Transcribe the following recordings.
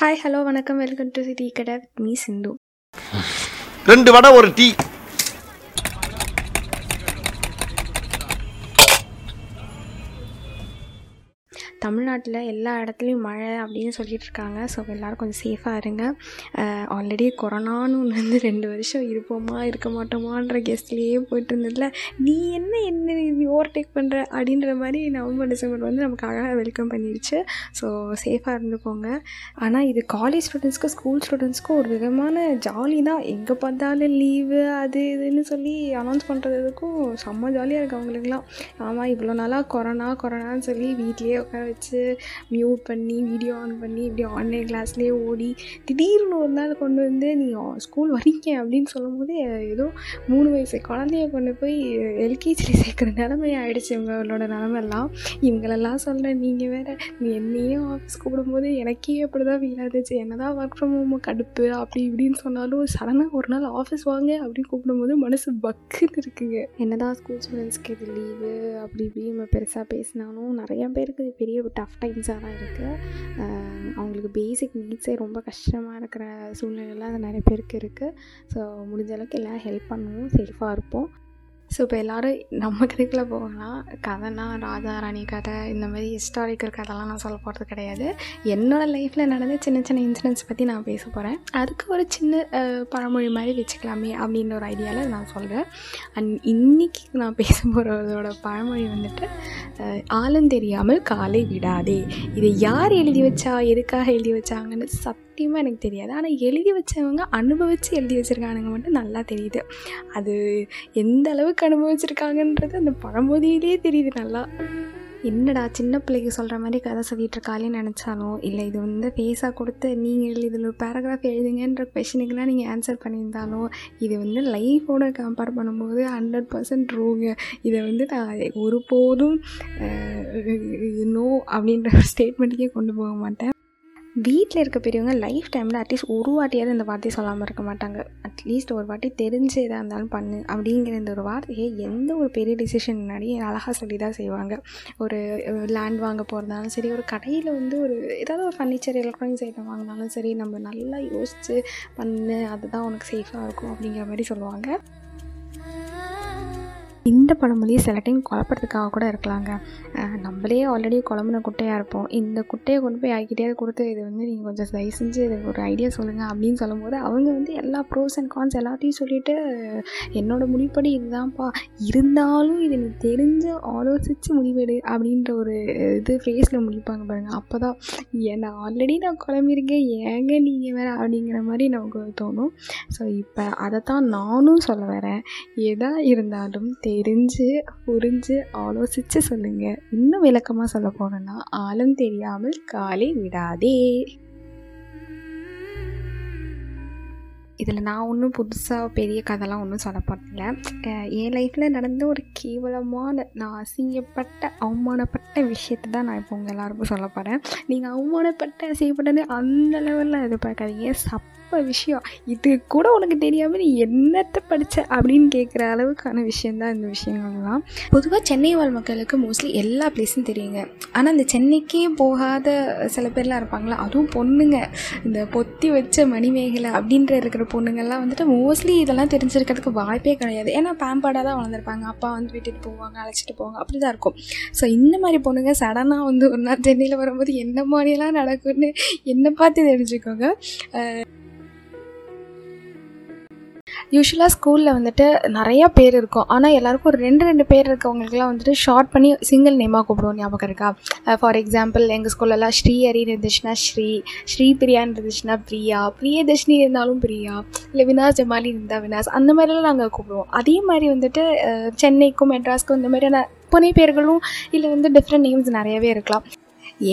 Hi hello வணக்கம். Welcome to tea கடை with me Sindhu ரெண்டு வடை ஒரு டீ. தமிழ்நாட்டில் எல்லா இடத்துலையும் மழை அப்படின்னு சொல்லிட்டு இருக்காங்க. ஸோ எல்லோரும் கொஞ்சம் சேஃபாக இருங்க. ஆல்ரெடி கொரோனான்னு ஒன்று வந்து ரெண்டு வருஷம் இருப்போமா இருக்க மாட்டோமான்ற கெஸ்ட்லேயே போயிட்டு இருந்ததில்ல நீ என்ன என்ன நீ ஓவர்டேக் பண்ணுற அப்படின்ற மாதிரி நவம்பர் டிசம்பர் வந்து நமக்கு அழகாக வெல்கம் பண்ணிடுச்சு. ஸோ சேஃபாக இருந்துக்கோங்க. ஆனால் இது காலேஜ் ஸ்டூடெண்ட்ஸ்க்கும் ஸ்கூல் ஸ்டூடெண்ட்ஸ்க்கும் ஒரு விதமான ஜாலி தான். எங்கே பார்த்தாலும் லீவு அது இதுன்னு சொல்லி அனௌன்ஸ் பண்ணுறதுக்கும் செம்ம ஜாலியாக இருக்குது அவங்களுக்குலாம் ஆமாம் இவ்வளோ நாளாக கொரோனா கொரோனான்னு சொல்லி வீட்லேயே உட்கார வச்சு மியூட் பண்ணி வீடியோ ஆன் பண்ணி இப்படி ஆன்லைன் கிளாஸ்லேயே ஓடி திடீர்னு ஒரு நாள் கொண்டு வந்து நீ ஸ்கூல் வரீங்க அப்படின்னு சொல்லும்போது ஏதோ மூணு வயசு குழந்தைய கொண்டு போய் எல்கேஜியில் சேர்க்குற நிலமை ஆகிடுச்சு இவங்களோட நிலமெல்லாம் இவங்களெல்லாம் சொல்கிறேன் நீங்கள் வேறு நீ என்னையும் ஆஃபீஸ் கூப்பிடும்போது எனக்கே அப்படி தான் ஃபீல் என்ன தான் ஒர்க் ஃப்ரம் ஹோம் கடுப்பு அப்படி இப்படின்னு சொன்னாலும் சடனாக ஒரு நாள் ஆஃபீஸ் வாங்க அப்படின்னு கூப்பிடும்போது மனசு பக்குன்னு இருக்குங்க. என்னதான் ஸ்கூல் ஸ்டூடெண்ட்ஸ்க்கு இது லீவு அப்படி இப்படி நம்ம பெருசாக பேசினாலும் நிறையா பேருக்கு இது பெரிய டஃப் டைம்ஸாக தான் இருக்குது அவங்களுக்கு பேசிக் நீட்ஸே ரொம்ப கஷ்டமாக இருக்கிற சூழ்நிலைலாம் அது நிறைய பேருக்கு இருக்குது ஸோ முடிஞ்ச அளவுக்கு எல்லோரும் ஹெல்ப் பண்ணுவோம் சேஃபாக இருப்போம். ஸோ இப்போ எல்லோரும் நம்ம கதைக்குள்ளே போகலாம். கதைனா ராஜா ராணி கதை இந்த மாதிரி ஹிஸ்டாரிக்கல் கதைலாம் நான் சொல்ல போகிறது கிடையாது. என்னோடய லைஃப்பில் நடந்த சின்ன சின்ன இன்சிடென்ட்ஸ் பற்றி நான் பேச போகிறேன் அதுக்கு ஒரு சின்ன பழமொழி மாதிரி வச்சுக்கலாமே அப்படின்ற ஒரு ஐடியாவில் நான் சொல்கிறேன் அண்ட் இன்றைக்கி நான் பேச போகிறதோட பழமொழி வந்துட்டு ஆளும் ஆழம் தெரியாமல் காலை விடாதே. இதை யார் எழுதி வச்சா எதுக்காக எழுதி வச்சாங்கன்னு சத்தியமாக எனக்கு தெரியாது. ஆனால் எழுதி வச்சவங்க அனுபவித்து எழுதி வச்சுருக்கானுங்க மட்டும் நல்லா தெரியுது. அது எந்த அளவுக்கு அனுபவிச்சிருக்காங்கன்றது அந்த பழமொழியிலே தெரியுது நல்லா. என்னடா சின்ன பிள்ளைக்கு சொல்கிற மாதிரி கதை சொல்லிட்டு இருக்காளே நினச்சாலும் இல்லை இது வந்து ஃபேஸாக கொடுத்து நீங்கள் இதில் ஒரு பேராகிராஃப் எழுதுங்கன்ற கொஷினுக்குலாம் நீங்கள் ஆன்சர் பண்ணியிருந்தாலும் இது வந்து லைஃபோட கம்பேர் பண்ணும்போது ஹண்ட்ரட் பர்சன்ட் ரூங்க இதை வந்து நான் ஒருபோதும் நோ அப்படின்ற ஒரு ஸ்டேட்மெண்ட்டுக்கே கொண்டு போக மாட்டேன். வீட்டில் இருக்க பெரியவங்க லைஃப் டைமில் அட்லீஸ்ட் ஒரு வாட்டியாவது இந்த வார்த்தையை சொல்லாமல் இருக்க மாட்டாங்க. அட்லீஸ்ட் ஒரு வாட்டி தெரிஞ்சு எதாக இருந்தாலும் பண்ணு. அப்படிங்கிற இந்த ஒரு வார்த்தையை எந்த ஒரு பெரிய டிசிஷன் முன்னாடி அழகாக சொல்லி தான் செய்வாங்க. ஒரு லேண்ட் வாங்க போகிறதாலும் சரி ஒரு கடையில் வந்து ஒரு ஏதாவது ஒரு ஃபர்னிச்சர் எலக்ட்ரானிக்ஸ் ஐட்டம் வாங்கினாலும் சரி நம்ம நல்லா யோசித்து பண்ணு அதுதான் உனக்கு சேஃபாக இருக்கும் அப்படிங்கிற மாதிரி சொல்லுவாங்க. இந்த பழமொழியை சில டைம் குழப்பறதுக்காக கூட இருக்கலாங்க. நம்மளே ஆல்ரெடி குழம்புன குட்டையாக இருப்போம். இந்த குட்டையை கொண்டு போய் யார்கிட்டயாவது கொடுத்து இது வந்து நீங்கள் கொஞ்சம் தயவு செஞ்சு இது ஒரு ஐடியா சொல்லுங்கள் அப்படின்னு சொல்லும்போது அவங்க வந்து எல்லா ப்ரோஸ் அண்ட் கான்ஸ் எல்லாத்தையும் சொல்லிட்டு என்னோட முடிப்படி இதுதான்ப்பா. இருந்தாலும் இது நீ தெரிஞ்சு ஆலோசித்து முடிவெடு அப்படின்ற ஒரு இது ஃபேஸில் முடிப்பாங்க பாருங்கள் அப்போ தான் ஏன்னா ஆல்ரெடி நான் குழம்பிருக்கேன் ஏங்க நீங்கள் வேறு அப்படிங்கிற மாதிரி நமக்கு தோணும். ஸோ இப்போ அதை தான் நானும் சொல்ல வரேன். எதாக இருந்தாலும் தெரிஞ்சு புரிஞ்சு ஆலோசித்து சொல்லுங்கள் இன்னும் விளக்கமாக சொல்ல போனோன்னா ஆழம் தெரியாமல் காலை விடாதே. இதில் நான் ஒன்றும் புதுசாக பெரிய கதைலாம் ஒன்றும் சொல்ல போகிறதில்ல என் லைஃப்பில் நடந்த ஒரு கேவலமான நான் அசிங்கப்பட்ட அவமானப்பட்ட விஷயத்தை தான் நான் இப்போ உங்கள் எல்லாருக்கும் சொல்ல போகிறேன் நீங்கள் அவமானப்பட்ட அசிங்கப்பட்டது அந்த லெவலில் இது பார்க்காதீங்க ரொம்ப விஷயம். இது கூட உனக்கு தெரியாமல் நீ என்னத்தை படித்த அப்படின்னு கேட்குற அளவுக்கான விஷயந்தான் இந்த விஷயங்கள்லாம். பொதுவாக சென்னை வாழ் மக்களுக்கு மோஸ்ட்லி எல்லா பிளேஸும் தெரியுங்க. ஆனால் இந்த சென்னைக்கே போகாத சில பேர்லாம் இருப்பாங்களா? அதுவும் பொண்ணுங்க. இந்த பொத்தி வச்ச மணிமேகலை அப்படின்ற இருக்கிற பொண்ணுங்கள்லாம் வந்துட்டு மோஸ்ட்லி இதெல்லாம் தெரிஞ்சிருக்கிறதுக்கு வாய்ப்பே கிடையாது. ஏன்னா பேம்பாடாக தான் வளர்ந்துருப்பாங்க. அப்பா வந்து விட்டுட்டு போவாங்க அழைச்சிட்டு போவாங்க. அப்படி தான் இருக்கும். ஸோ இந்த மாதிரி பொண்ணுங்க சடனாக வந்து ஒரு நாள் சென்னையில் வரும்போது என்ன மாதிரியெல்லாம் நடக்கும்னு என்னை பார்த்து தெரிஞ்சுக்கோங்க. யூஸ்வலாக ஸ்கூலில் வந்துட்டு நிறையா பேர் இருக்கும். ஆனால் எல்லாருக்கும் ஒரு ரெண்டு ரெண்டு பேர் இருக்கவங்களுக்குலாம் வந்துட்டு ஷார்ட் பண்ணி சிங்கிள் நேமாக கூப்பிடுவோம். ஞாபகம் இருக்கா? ஃபார் எக்ஸாம்பிள் எங்கள் ஸ்கூல்லலாம் ஸ்ரீஹரின்னு இருந்துச்சுன்னா ஸ்ரீ ஸ்ரீ பிரியான்னு இருந்துச்சுன்னா பிரியா பிரியதர்ஷினி இருந்தாலும் பிரியா இல்லை வினாஸ் ஜமாலி இருந்தால் வினாஸ் அந்த மாதிரிலாம் நாங்கள் கூப்பிடுவோம். அதே மாதிரி வந்துட்டு சென்னைக்கும் மெட்ராஸ்க்கும் இந்த மாதிரியான புனை பேர்களும் இல்லை வந்து டிஃப்ரெண்ட் நேம்ஸ் நிறையவே இருக்கலாம்.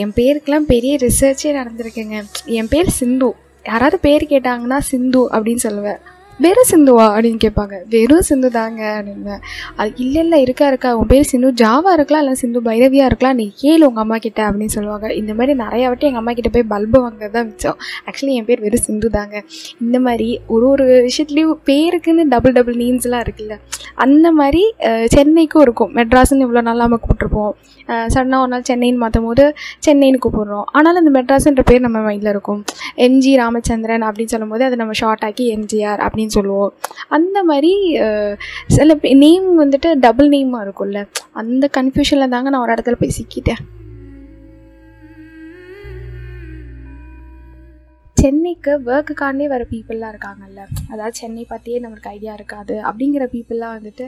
என் பேருக்கெலாம் பெரிய ரிசர்ச்சே நடந்திருக்குங்க. என் பேர் சிந்து. யாராவது பேர் கேட்டாங்கன்னா சிந்து அப்படின்னு சொல்லுவேன். வெறும் சிந்துவா அப்படின்னு கேட்பாங்க. வெறும் சிந்து தாங்க அப்படின்னு. அது இல்லை இல்லை இருக்கா இருக்கா. உன் பேர் சிந்து. ஜாவா இருக்கலாம் இல்லை சிந்து பைரவியாக இருக்கலாம். நீ கேளு உங்கள் அம்மா கிட்ட அப்படின்னு சொல்லுவாங்க. இந்த மாதிரி நிறையா வாட்டி எங்கள் அம்மா கிட்ட போய் பல்பு வாங்குறது தான் மிச்சம். ஆக்சுவலி என் பேர் வெறும் சிந்து தாங்க இந்த மாதிரி ஒரு ஒரு விஷயத்துலேயும் பேருக்குன்னு டபுள் டபுள் நேம்ஸ்லாம் இருக்குல்ல. அந்த மாதிரி சென்னைக்கும் இருக்கும். மெட்ராஸ்ன்னு இவ்வளோ நாள் நம்ம கூப்பிட்ருப்போம் சடனாக ஒரு நாள் சென்னைன்னு மாற்றும் போது சென்னைன்னு கூப்பிட்றோம். ஆனாலும் அந்த மெட்ராஸ்ன்ற பேர் நம்ம மைண்டில் இருக்கும். எம்ஜி ராமச்சந்திரன் அப்படின்னு சொல்லும்போது அதை நம்ம ஷார்ட் ஆக்கி எம்ஜிஆர் அப்படின்னு சொல்லுவோம். அந்த மாதிரி சில நேம் வந்துட்டு டபுள் நேமாக இருக்கும்ல. அந்த கன்ஃபியூஷனில் தாங்க நான் ஒரு இடத்துல போய் சிக்கிட்டேன். சென்னைக்கு ஒர்க்குக்காண்டே வர பீப்புளெலாம் இருக்காங்கல்ல. அதாவது சென்னை பற்றியே நம்மளுக்கு ஐடியா இருக்காது. அப்படிங்கிற பீப்புளெலாம் வந்துட்டு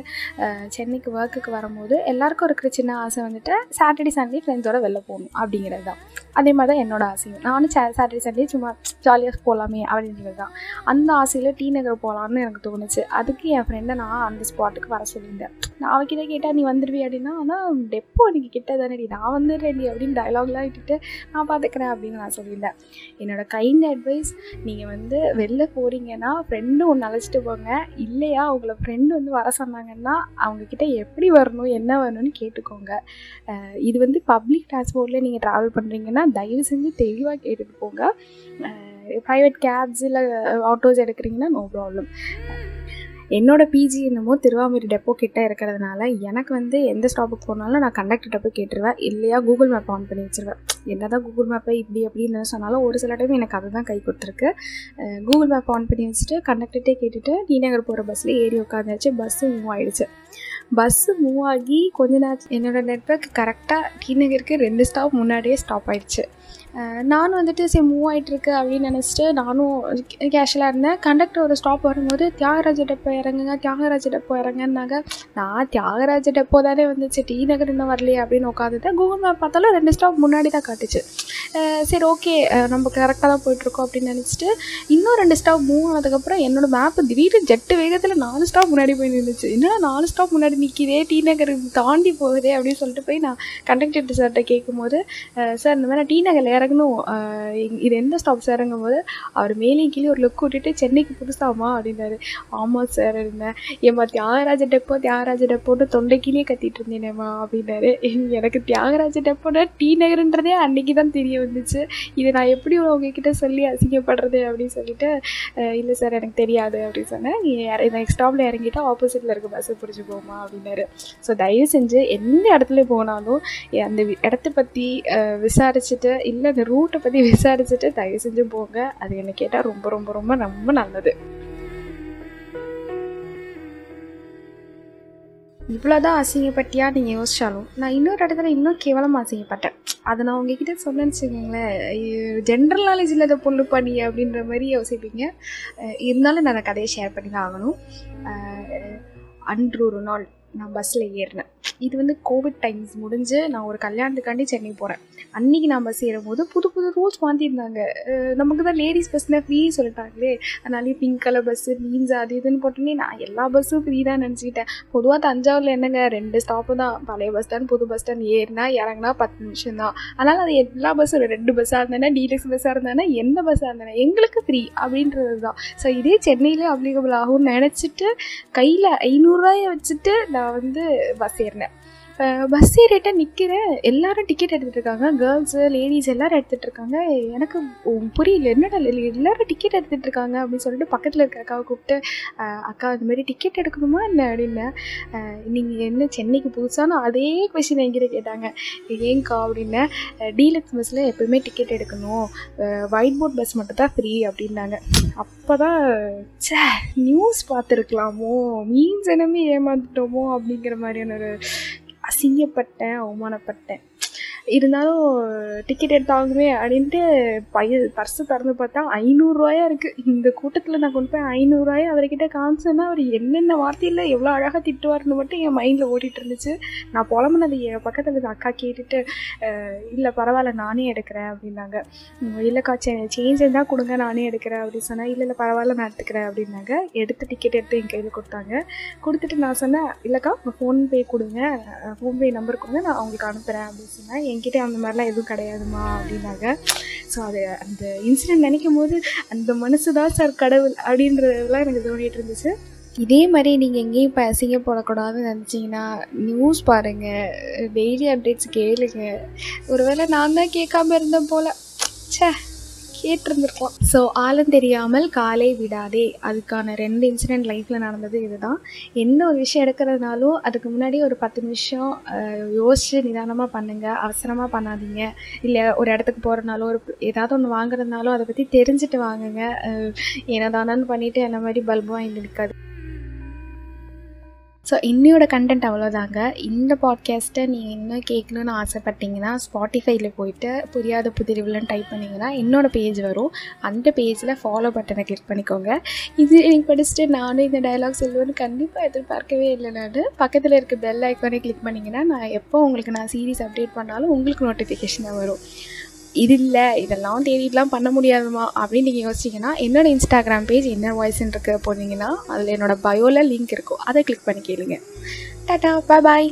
சென்னைக்கு ஒர்க்குக்கு வரும்போது எல்லாருக்கும் இருக்கிற சின்ன ஆசை வந்துட்டு சாட்டர்டே சண்டே ஃப்ரெண்ட்ஸோட வெளில போகணும் அப்படிங்கிறது தான் அதே மாதிரி தான் என்னோடய ஆசையும். நானும் சாட்டர்டே சண்டே சும்மா ஜாலியாக போகலாமே அப்படின்றது தான் அந்த ஆசையில் டி நகர் போகலான்னு எனக்கு தோணுச்சு. அதுக்கு என் ஃப்ரெண்டை நான் அந்த ஸ்பாட்டுக்கு வர சொல்லியிருந்தேன். நான் அவகிட்ட கேட்டால் நீ வந்துடுவி அப்படின்னா ஆனால் டெப்போ எனக்கு கிட்ட தானே நான் வந்துடுறேன் அப்படின்னு டைலாக்லாம் விட்டுட்டு நான் பார்த்துக்கிறேன் அப்படின்னு நான் சொல்லியிருந்தேன். என்னோட கைண்ட் ஆல்வேஸ் நீங்கள் வந்து வெளில போகிறீங்கன்னா ஃப்ரெண்டு ஒன்று அழைச்சிட்டு போங்க. இல்லையா உங்களை ஃப்ரெண்டு வந்து வர சொன்னாங்கன்னா அவங்கக்கிட்ட எப்படி வரணும் என்ன வரணும்னு கேட்டுக்கோங்க. இது வந்து பப்ளிக் டிரான்ஸ்போர்ட்டில் நீங்கள் ட்ராவல் பண்ணுறீங்கன்னா தயவு செஞ்சு தெளிவாக கேட்டுட்டு போங்க. ப்ரைவேட் கேப்ஸ் இல்லை ஆட்டோஸ் எடுக்கிறீங்கன்னா நோ ப்ராப்ளம் என்னோடய பிஜி என்னமோ திருவாமூர் டெப்போ கிட்டே இருக்கிறதுனால எனக்கு வந்து எந்த ஸ்டாப்புக்கு போனாலும் நான் கண்டக்டர்கிட்ட போய் கேட்டுருவேன். இல்லையா கூகுள் மேப் ஆன் பண்ணி வச்சிருவேன். என்னதான் கூகுள் மேப்பை இப்படி அப்படின்னு சொன்னாலும் ஒரு சில டைம் எனக்கு அதுதான் கை கொடுத்துருக்கு. கூகுள் மேப் ஆன் பண்ணி வச்சுட்டு கண்டக்டர்கிட்டே கேட்டுட்டு நீநகர் போகிற பஸ்ஸில் ஏறி உட்காந்துச்சு பஸ்ஸு மூவ் ஆகிடுச்சு பஸ்ஸு மூவ் ஆகி கொஞ்ச நேரம் என்னோட நெட்ஒர்க் கரெக்டாக கீழ்நகருக்கு ரெண்டு ஸ்டாப் முன்னாடியே ஸ்டாப் ஆயிடுச்சு. நானும் வந்துட்டு சரி மூவ் ஆகிட்டுருக்கு அப்படின்னு நினச்சிட்டு நானும் கேஷுவலாக இருந்தேன். கண்டக்டர் ஒரு ஸ்டாப் வரும்போது தியாகராஜ டெப்போ இறங்குங்க தியாகராஜ டெப்போ இறங்குனாங்க நான் தியாகராஜ டெப்போ தானே வந்துச்சு டி நகர் இன்னும் வரலையே அப்படின்னு உட்காந்துட்டேன் கூகுள் மேப் பார்த்தாலும் ரெண்டு ஸ்டாப் முன்னாடி தான் காட்டுச்சு. சரி ஓகே நம்ம கரெக்டாக தான் போயிட்டுருக்கோம் அப்படின்னு நினச்சிட்டு இன்னும் ரெண்டு ஸ்டாப் மூவ் ஆனதுக்கப்புறம் என்னோடய மேப்பு திடீர்னு ஜெட்டு வேகத்தில் நாலு ஸ்டாப் முன்னாடி போய் நின்றுச்சு என்னடா நாலு ஸ்டாப் முன்னாடி நிற்கிதே டி நகர் தாண்டி போகுதே அப்படின்னு சொல்லிட்டு போய் நான் கண்டக்டர் சார்கிட்ட கேட்கும்போது சார் இந்த மாதிரி நான் டி நகரில் இறங்கணும். இது எந்த ஸ்டாப் சார் இறங்கும் போது அவர் மேலேயும் கீழே ஒரு லுக் விட்டுட்டு சென்னைக்கு புதுசாமா அப்படின்னாரு. ஆமாம் சார் இருந்தேன் ஏம்மா தியாகராஜ டெப்போ தியாகராஜ டெப்போன்னு தொண்டை கீழே கத்திட்டு இருந்தேனேம்மா அப்படின்னாரு. எனக்கு தியாகராஜ டெப்போனா டி நகர்ன்றதே அன்னைக்கு தான் தெரிய வந்துச்சு. இதை நான் எப்படி உங்ககிட்ட சொல்லி அசிங்கப்படுறது அப்படின்னு சொல்லிட்டு இல்லை சார் எனக்கு தெரியாது அப்படின்னு சொன்னேன். நெக்ஸ்ட் ஸ்டாப்பில் இறங்கிட்டா ஆப்போசிட்டில் இருக்க பஸ்ஸை பிடிச்சி போமா அப்படின்னாரு. ஸோ தயவு செஞ்சு எந்த இடத்துல போனாலும் அந்த இடத்த பற்றி விசாரிச்சுட்டு இல்லை அந்த ரூட்டை பற்றி விசாரிச்சுட்டு தயவு செஞ்சு போங்க. அது என்ன கேட்டால் ரொம்ப ரொம்ப ரொம்ப ரொம்ப நல்லது. இவ்வளோதான் அசிங்கப்பட்டியா? நீங்கள் யோசிச்சாலும். நான் இன்னொரு இடத்துல இன்னும் கேவலமாக அசிங்கப்பட்டேன். அதை நான் உங்ககிட்ட சொன்னேன்னு வச்சுக்கோங்களேன். ஜென்ரல் நாலேஜ் இல்லாத பொண்ணு பண்ணி அப்படின்ற மாதிரி யோசிப்பீங்க. இருந்தாலும் நான் அந்த கதையை ஷேர் பண்ணி தான் ஆகணும். அன்றொரு அன்று ஒரு நாள். நான் பஸ்ஸில் ஏறினேன். இது வந்து கோவிட் டைம்ஸ் முடிஞ்சு நான் ஒரு கல்யாணத்துக்காண்டி சென்னை போகிறேன் அன்றைக்கி நான் பஸ் ஏறும்போது புது புது ரூல்ஸ் மாற்றிருந்தாங்க நமக்கு தான் லேடிஸ் பஸ்னால் ஃப்ரீ சொல்லிட்டாங்களே. அதனாலே பிங்க் கலர் பஸ்ஸு மீன்ஸ் அது இதுன்னு போட்டோன்னே நான் எல்லா பஸ்ஸும் ஃப்ரீ தான் நினச்சிக்கிட்டேன். பொதுவாக தஞ்சாவூரில் என்னங்க ரெண்டு ஸ்டாப்பு தான். பழைய பஸ் ஸ்டாண்ட் புது பஸ் ஸ்டாண்ட் ஏறினா இறங்கினா பத்து நிமிஷம் தான். அதனால் அது எல்லா பஸ்ஸும் ரெண்டு பஸ்ஸாக இருந்தேன்னா டீலக்ஸ் பஸ்ஸாக இருந்தேன்னா எந்த பஸ்ஸாக இருந்தேன்னா எங்களுக்கு ஃப்ரீ அப்படின்றது தான் ஸோ இதே சென்னையிலே அப்ளிகபிள் ஆகும்னு நினச்சிட்டு கையில் ஐநூறுரூவாயை வச்சுட்டு நான் வந்து பஸ் ஏறினேன் பஸ் ஏறிட்ட நிற்கிறேன் எல்லாரும் டிக்கெட் எடுத்துகிட்டு இருக்காங்க. கேர்ள்ஸு லேடிஸ் எல்லாரும் எடுத்துகிட்டு இருக்காங்க. எனக்கு புரியல என்னடா இல்லை எல்லாரும் டிக்கெட் எடுத்துகிட்டு இருக்காங்க அப்படின்னு சொல்லிட்டு பக்கத்தில் இருக்கிற அக்காவை கூப்பிட்டு அக்கா இந்த மாதிரி டிக்கெட் எடுக்கணுமா என்ன? அப்படின்னேன் நீங்கள் என்ன சென்னைக்கு புதுசான அதே கொஷின் எங்கிட்ட கேட்டாங்க. ஏங்கா? அப்படின்னேன் டீலக்ஸ் பஸ்ஸில் எப்போயுமே டிக்கெட் எடுக்கணும். ஒயிட் போர்ட் பஸ் மட்டும் தான் ஃப்ரீ அப்படின்னாங்க. அப்போ தான் சே நியூஸ் பார்த்துருக்கலாமோ? மீன்ஸ் என்னமே ஏமாந்துட்டோமோ அப்படிங்கிற மாதிரியான ஒரு அசிங்கப்பட்டேன் அவமானப்பட்டேன். இருந்தாலும் டிக்கெட் எடுத்தாலுமே அப்படின்ட்டு பைய பர்ஸு திறந்து பார்த்தா ஐநூறுரூவாயா இருக்குது இந்த கூட்டத்தில் நான் கொண்டு போய் ஐநூறுரூவாயா அவர்கிட்ட காமிச்சேன்னா அவர் என்னென்ன வார்த்தையில் எவ்வளோ அழகாக திட்டுவார்னு மட்டும் என் மைண்டில் ஓடிட்டு இருந்துச்சு. நான் புலம்புனது என் பக்கத்தில் இருந்த அக்கா கேட்டுட்டு இல்லை பரவாயில்ல நானே எடுக்கிறேன் அப்படின்னாங்க. இல்லைக்கா சே சேஞ்ச் இருந்தால் கொடுங்க நானே எடுக்கிறேன் அப்படின்னு சொன்னேன் இல்லை இல்லை பரவாயில்ல நான் எடுத்துக்கிறேன் அப்படின்னாங்க. எடுத்து டிக்கெட் எடுத்து என் கையில் கொடுத்தாங்க. கொடுத்துட்டு நான் சொன்னேன் இல்லைக்கா ஃபோன்பே கொடுங்க ஃபோன்பே நம்பர் கொடுங்க நான் அவங்களுக்கு அனுப்புகிறேன் அப்படின்னு சொன்னேன் என்கிட்ட அந்த மாதிரிலாம் எதுவும் கிடையாதுமா அப்படின்னாங்க. ஸோ அது அந்த இன்சிடென்ட் நினைக்கும் போது அந்த மனசு தான் சார் கடவுள் அப்படின்றதெல்லாம் எனக்கு தோணிகிட்டு இருந்துச்சு. இதே மாதிரி நீங்கள் எங்கேயும் இப்போ அசிங்கப்படக்கூடாதுன்னு நினச்சிங்கன்னா நியூஸ் பாருங்கள் டெய்லி அப்டேட்ஸ் கேளுங்க. ஒருவேளை நான் தான் கேட்காம இருந்தேன் போல். ச்சே. கேட்டிருந்துருக்கோம். ஸோ ஆளும் தெரியாமல் காலை விடாதே. அதுக்கான ரெண்டு இன்சிடெண்ட் லைஃப்பில் நடந்தது இதுதான். எந்த ஒரு விஷயம் எடுக்கிறதுனாலும் அதுக்கு முன்னாடி ஒரு பத்து நிமிஷம் யோசித்து யோசிச்சு நிதானமாக பண்ணுங்கள் அவசரமாக பண்ணாதீங்க. இல்லை ஒரு இடத்துக்கு போகிறனாலோ ஒரு ஏதாவது ஒன்று வாங்குறதுனாலும் அதை பற்றி தெரிஞ்சுட்டு வாங்குங்க. அஹ், என்னதானு பண்ணிவிட்டு என்ன மாதிரி பல்பு வாங்கி நிற்காது ஸோ இன்னையோட கண்டென்ட் அவ்வளோதாங்க இந்த பாட்காஸ்ட்டை நீங்கள் இன்னும் கேட்கணுன்னு ஆசைப்பட்டீங்கன்னா ஸ்பாட்டிஃபைல போயிட்டு புரியாத புதிரிவுலன்னு டைப் பண்ணிங்கன்னா என்னோடய பேஜ் வரும். அந்த பேஜில் ஃபாலோ பட்டனை கிளிக் பண்ணிக்கோங்க. இது எனக்கு படிச்சுட்டு நானும் இந்த டைலாக் சொல்லுவேன்னு கண்டிப்பாக எதிர்பார்க்கவே இல்லை நான். பக்கத்தில் இருக்க பெல் ஐக்கானே கிளிக் பண்ணிங்கன்னா நான் எப்போ உங்களுக்கு நான் சீரீஸ் அப்டேட் பண்ணாலும் உங்களுக்கு நோட்டிஃபிகேஷனாக வரும். இது இல்லை இதெல்லாம் தேடிட்டுலாம் பண்ண முடியாதுமா அப்படின்னு நீங்கள் யோசிச்சிங்கன்னா என்னோட இன்ஸ்டாகிராம் பேஜ் என்ன வாய்ஸ்ன்னு இருக்க போனீங்கன்னா அதில் என்னோட பயோவில் லிங்க் இருக்கும். அதை கிளிக் பண்ணி கேளுங்க. டாட்டா பாய்